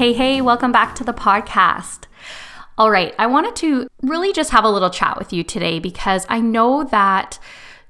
Hey, hey, welcome back to the podcast. All right, I wanted to really just have a little chat with you today because I know that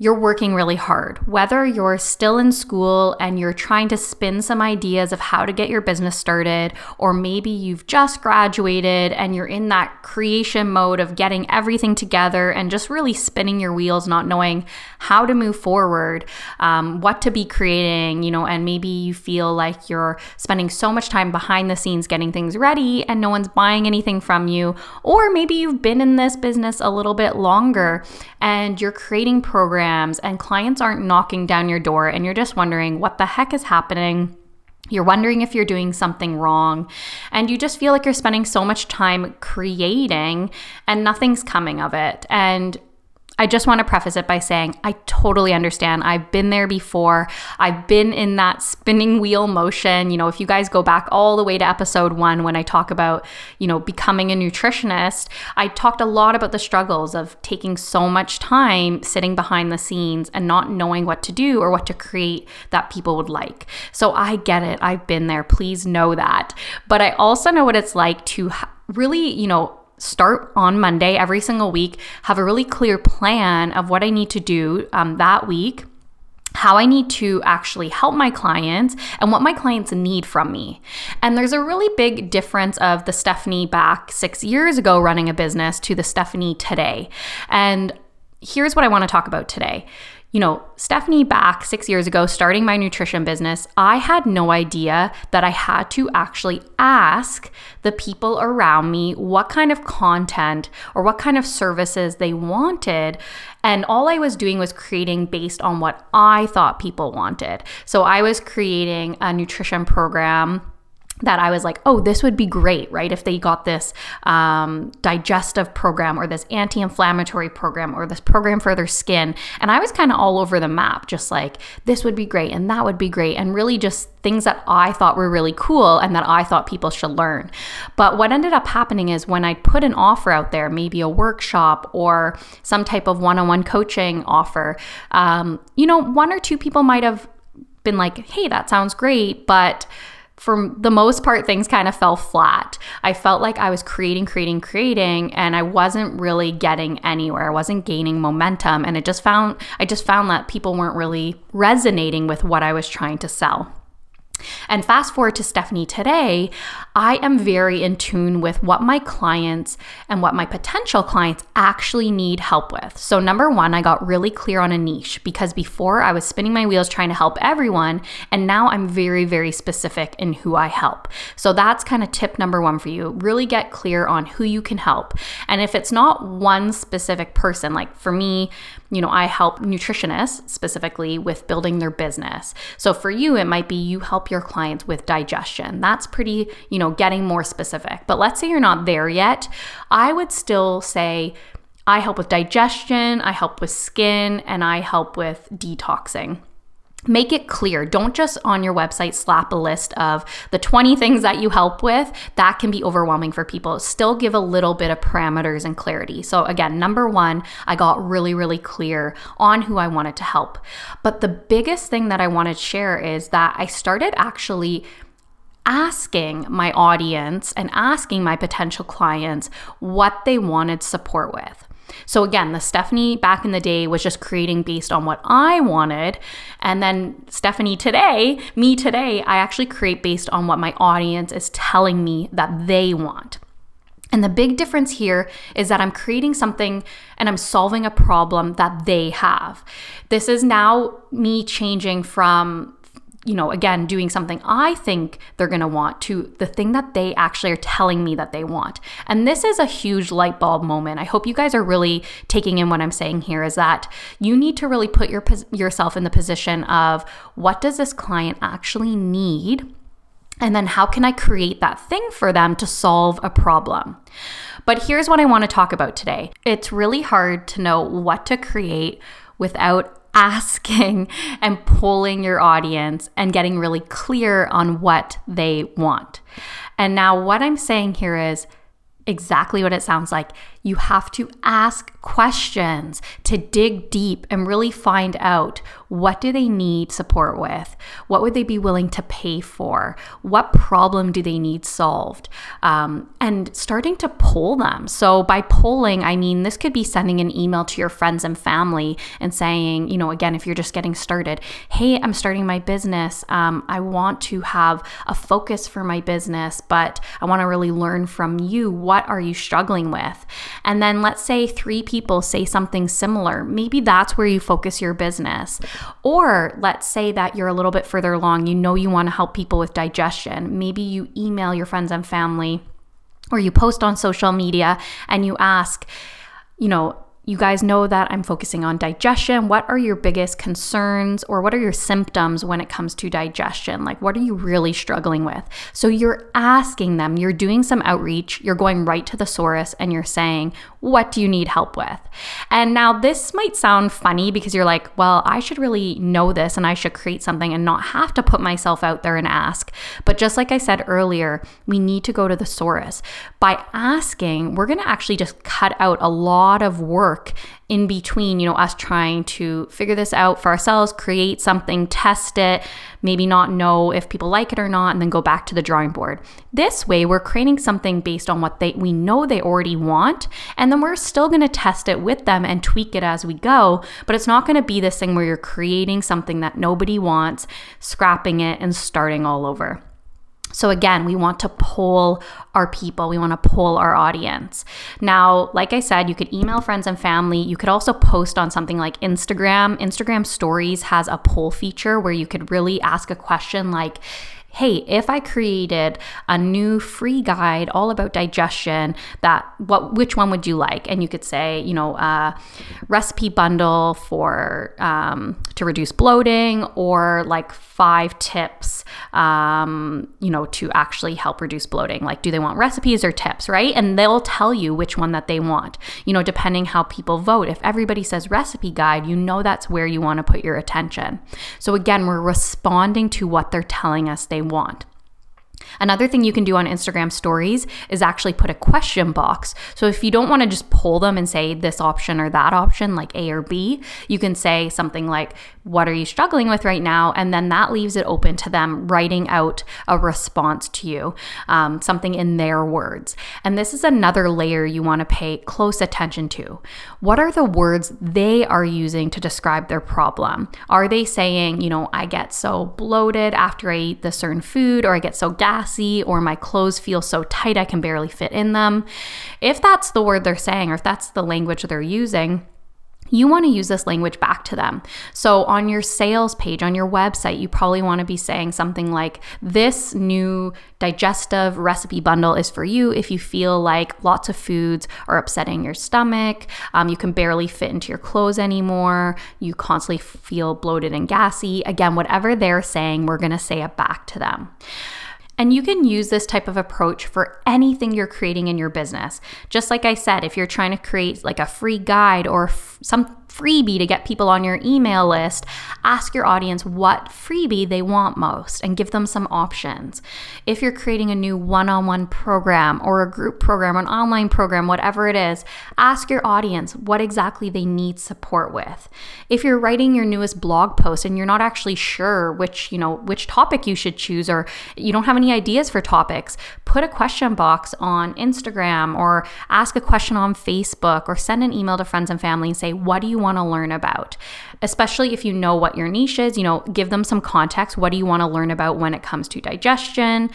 you're working really hard. Whether you're still in school and you're trying to spin some ideas of how to get your business started, or maybe you've just graduated and you're in that creation mode of getting everything together and just really spinning your wheels, not knowing how to move forward, um, what to be creating, you know, and maybe you feel like you're spending so much time behind the scenes getting things ready and no one's buying anything from you, or maybe you've been in this business a little bit longer and you're creating programs programs and clients aren't knocking down your door and you're just wondering what the heck is happening. You're wondering if you're doing something wrong, and you just feel like you're spending so much time creating and nothing's coming of it. And I just want to preface it by saying I totally understand. I've been there before. I've been in that spinning wheel motion. You know, if you guys go back all the way to episode one when I talk about, you know, becoming a nutritionist, I talked a lot about the struggles of taking so much time sitting behind the scenes and not knowing what to do or what to create that people would like. So I get it. I've been there. Please know that. But I also know what it's like to really, you know, start on Monday every single week, have a really clear plan of what I need to do um, that week how I need to actually help my clients and what my clients need from me. And there's a really big difference of the Stephanie back six years ago running a business to the Stephanie today. And here's what I want to talk about today you know, Stephanie back six years ago, starting my nutrition business, I had no idea that I had to actually ask the people around me what kind of content or what kind of services they wanted. And all I was doing was creating based on what I thought people wanted. So I was creating a nutrition program that I was like, oh, this would be great, right? If they got this um, digestive program or this anti inflammatory program or this program for their skin. And I was kind of all over the map, just like, this would be great and that would be great. And really just things that I thought were really cool and that I thought people should learn. But what ended up happening is when I put an offer out there, maybe a workshop or some type of one on one coaching offer, um, you know, one or two people might have been like, hey, that sounds great, but for the most part, things kind of fell flat. I felt like I was creating, creating, creating, and I wasn't really getting anywhere. I wasn't gaining momentum. And it just found, I just found that people weren't really resonating with what I was trying to sell. And fast forward to Stephanie today, I am very in tune with what my clients and what my potential clients actually need help with. So, number one, I got really clear on a niche because before I was spinning my wheels trying to help everyone, and now I'm very, very specific in who I help. So, that's kind of tip number one for you. Really get clear on who you can help. And if it's not one specific person, like for me, you know, I help nutritionists specifically with building their business. So for you, it might be you help your clients with digestion. That's pretty, you know, getting more specific. But let's say you're not there yet. I would still say, I help with digestion, I help with skin, and I help with detoxing make it clear. Don't just on your website slap a list of the 20 things that you help with. That can be overwhelming for people. Still give a little bit of parameters and clarity. So, again, number one, I got really, really clear on who I wanted to help. But the biggest thing that I wanted to share is that I started actually asking my audience and asking my potential clients what they wanted support with. So again, the Stephanie back in the day was just creating based on what I wanted. And then Stephanie today, me today, I actually create based on what my audience is telling me that they want. And the big difference here is that I'm creating something and I'm solving a problem that they have. This is now me changing from you know, again, doing something I think they're going to want to the thing that they actually are telling me that they want. And this is a huge light bulb moment. I hope you guys are really taking in what I'm saying here is that you need to really put your yourself in the position of what does this client actually need? And then how can I create that thing for them to solve a problem? But here's what I want to talk about today. It's really hard to know what to create without asking and polling your audience and getting really clear on what they want. And now, what I'm saying here is exactly what it sounds like. You have to ask questions to dig deep and really find out what do they need support with? What would they be willing to pay for? What problem do they need solved? Um, and starting to poll them. So by polling, I mean this could be sending an email to your friends and family and saying, you know, again, if you're just getting started, hey, I'm starting my business. Um, I want to have a focus for my business, but I want to really learn from you. What are you struggling with? And then let's say three people say something similar. Maybe that's where you focus your business. Or let's say that you're a little bit further along, you know you want to help people with digestion. Maybe you email your friends and family or you post on social media and you ask, you know, you guys know that I'm focusing on digestion. What are your biggest concerns or what are your symptoms when it comes to digestion? Like, what are you really struggling with? So, you're asking them, you're doing some outreach, you're going right to the source, and you're saying, What do you need help with? And now, this might sound funny because you're like, Well, I should really know this and I should create something and not have to put myself out there and ask. But just like I said earlier, we need to go to the source. By asking, we're going to actually just cut out a lot of work work in between, you know, us trying to figure this out for ourselves, create something, test it, maybe not know if people like it or not, and then go back to the drawing board. This way, we're creating something based on what they we know they already want, and then we're still going to test it with them and tweak it as we go. But it's not going to be this thing where you're creating something that nobody wants, scrapping it, and starting all over. So, again, we want to poll our people. We want to poll our audience. Now, like I said, you could email friends and family. You could also post on something like Instagram. Instagram Stories has a poll feature where you could really ask a question like, hey, if I created a new free guide all about digestion, that what which one would you like? And you could say, you know, a recipe bundle for um, to reduce bloating, or like five tips, um, you know, to actually help reduce bloating. Like, do they want recipes or tips, right? And they'll tell you which one that they want. You know, depending how people vote. If everybody says recipe guide, you know that's where you want to put your attention. So again, we're responding to what they're telling us they want. Another thing you can do on Instagram stories is actually put a question box. So if you don't want to just pull them and say this option or that option, like A or B, you can say something like, What are you struggling with right now? And then that leaves it open to them writing out a response to you, um, something in their words. And this is another layer you want to pay close attention to. What are the words they are using to describe their problem? Are they saying, you know, I get so bloated after I eat this certain food, or I get so gassy or my clothes feel so tight I can barely fit in them. If that's the word they're saying or if that's the language they're using, you want to use this language back to them. So, on your sales page, on your website, you probably want to be saying something like, This new digestive recipe bundle is for you if you feel like lots of foods are upsetting your stomach, um, you can barely fit into your clothes anymore, you constantly feel bloated and gassy. Again, whatever they're saying, we're going to say it back to them. And you can use this type of approach for anything you're creating in your business. Just like I said, if you're trying to create like a free guide or f- some freebie to get people on your email list, ask your audience what freebie they want most and give them some options. If you're creating a new one on one program or a group program, an online program, whatever it is, ask your audience what exactly they need support with. If you're writing your newest blog post and you're not actually sure which, you know, which topic you should choose or you don't have any ideas for topics, put a question box on Instagram or ask a question on Facebook or send an email to friends and family and say, what do you want want to learn about, especially if you know what your niche is. You know, give them some context. What do you want to learn about when it comes to digestion?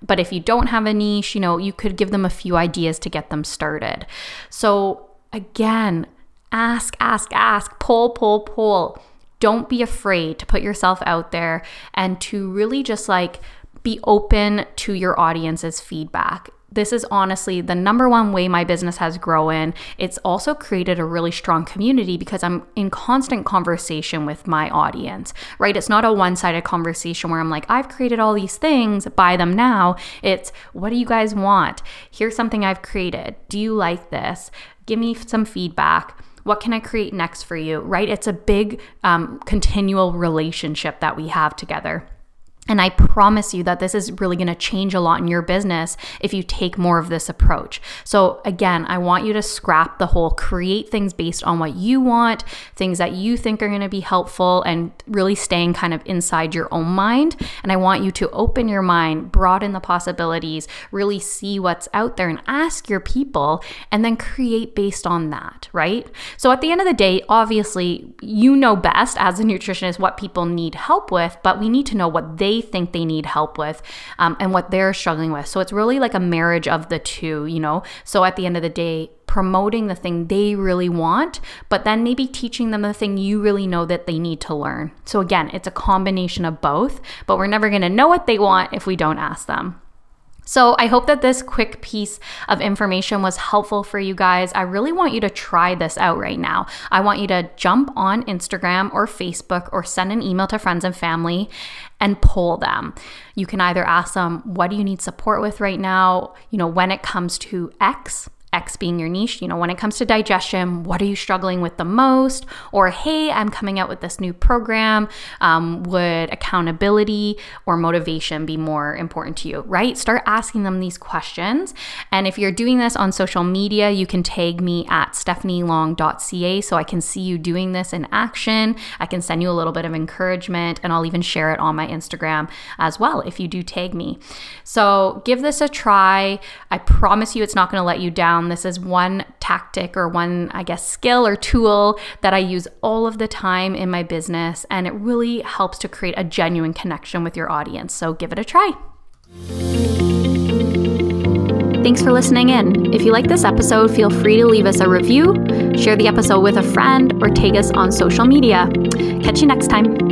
But if you don't have a niche, you know, you could give them a few ideas to get them started. So, again, ask, ask, ask, pull, pull, pull don't be afraid to put yourself out there and to really just like be open to your audience's feedback this is honestly the number one way my business has grown. It's also created a really strong community because I'm in constant conversation with my audience, right? It's not a one sided conversation where I'm like, I've created all these things, buy them now. It's what do you guys want? Here's something I've created. Do you like this? Give me some feedback what can I create next for you, right? It's a big um, continual relationship that we have together. And I promise you that this is really going to change a lot in your business if you take more of this approach. So, again, I want you to scrap the whole create things based on what you want, things that you think are going to be helpful, and really staying kind of inside your own mind. And I want you to open your mind, broaden the possibilities, really see what's out there, and ask your people, and then create based on that, right? So, at the end of the day, obviously, you know best as a nutritionist what people need help with, but we need to know what they think they need help with um, and what they're struggling with. So it's really like a marriage of the two, you know? So at the end of the day, promoting the thing they really want, but then maybe teaching them the thing you really know that they need to learn. So again, it's a combination of both, but we're never gonna know what they want if we don't ask them. So, I hope that this quick piece of information was helpful for you guys. I really want you to try this out right now. I want you to jump on Instagram or Facebook or send an email to friends and family and poll them. You can either ask them, What do you need support with right now? You know, when it comes to X, X being your niche. You know, when it comes to digestion, what are you struggling with the most? Or, hey, I'm coming out with this new program. Um, would accountability or motivation be more important to you, right? Start asking them these questions. And if you're doing this on social media, you can tag me at stephanielong.ca so I can see you doing this in action. I can send you a little bit of encouragement and I'll even share it on my Instagram as well if you do tag me. So give this a try. I promise you it's not going to let you down Um, this is one tactic or one, I guess, skill or tool that I use all of the time in my business. And it really helps to create a genuine connection with your audience. So give it a try. Thanks for listening in. If you like this episode, feel free to leave us a review, share the episode with a friend, or tag us on social media. Catch you next time.